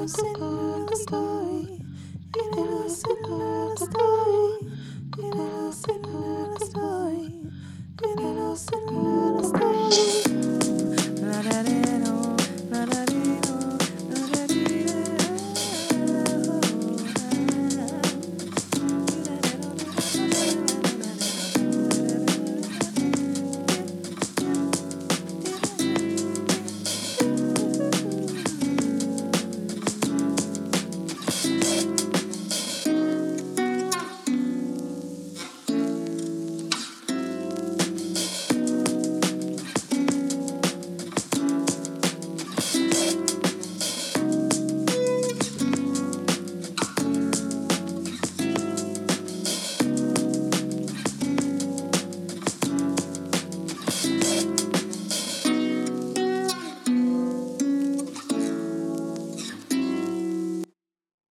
innocent little story. Innocent little story.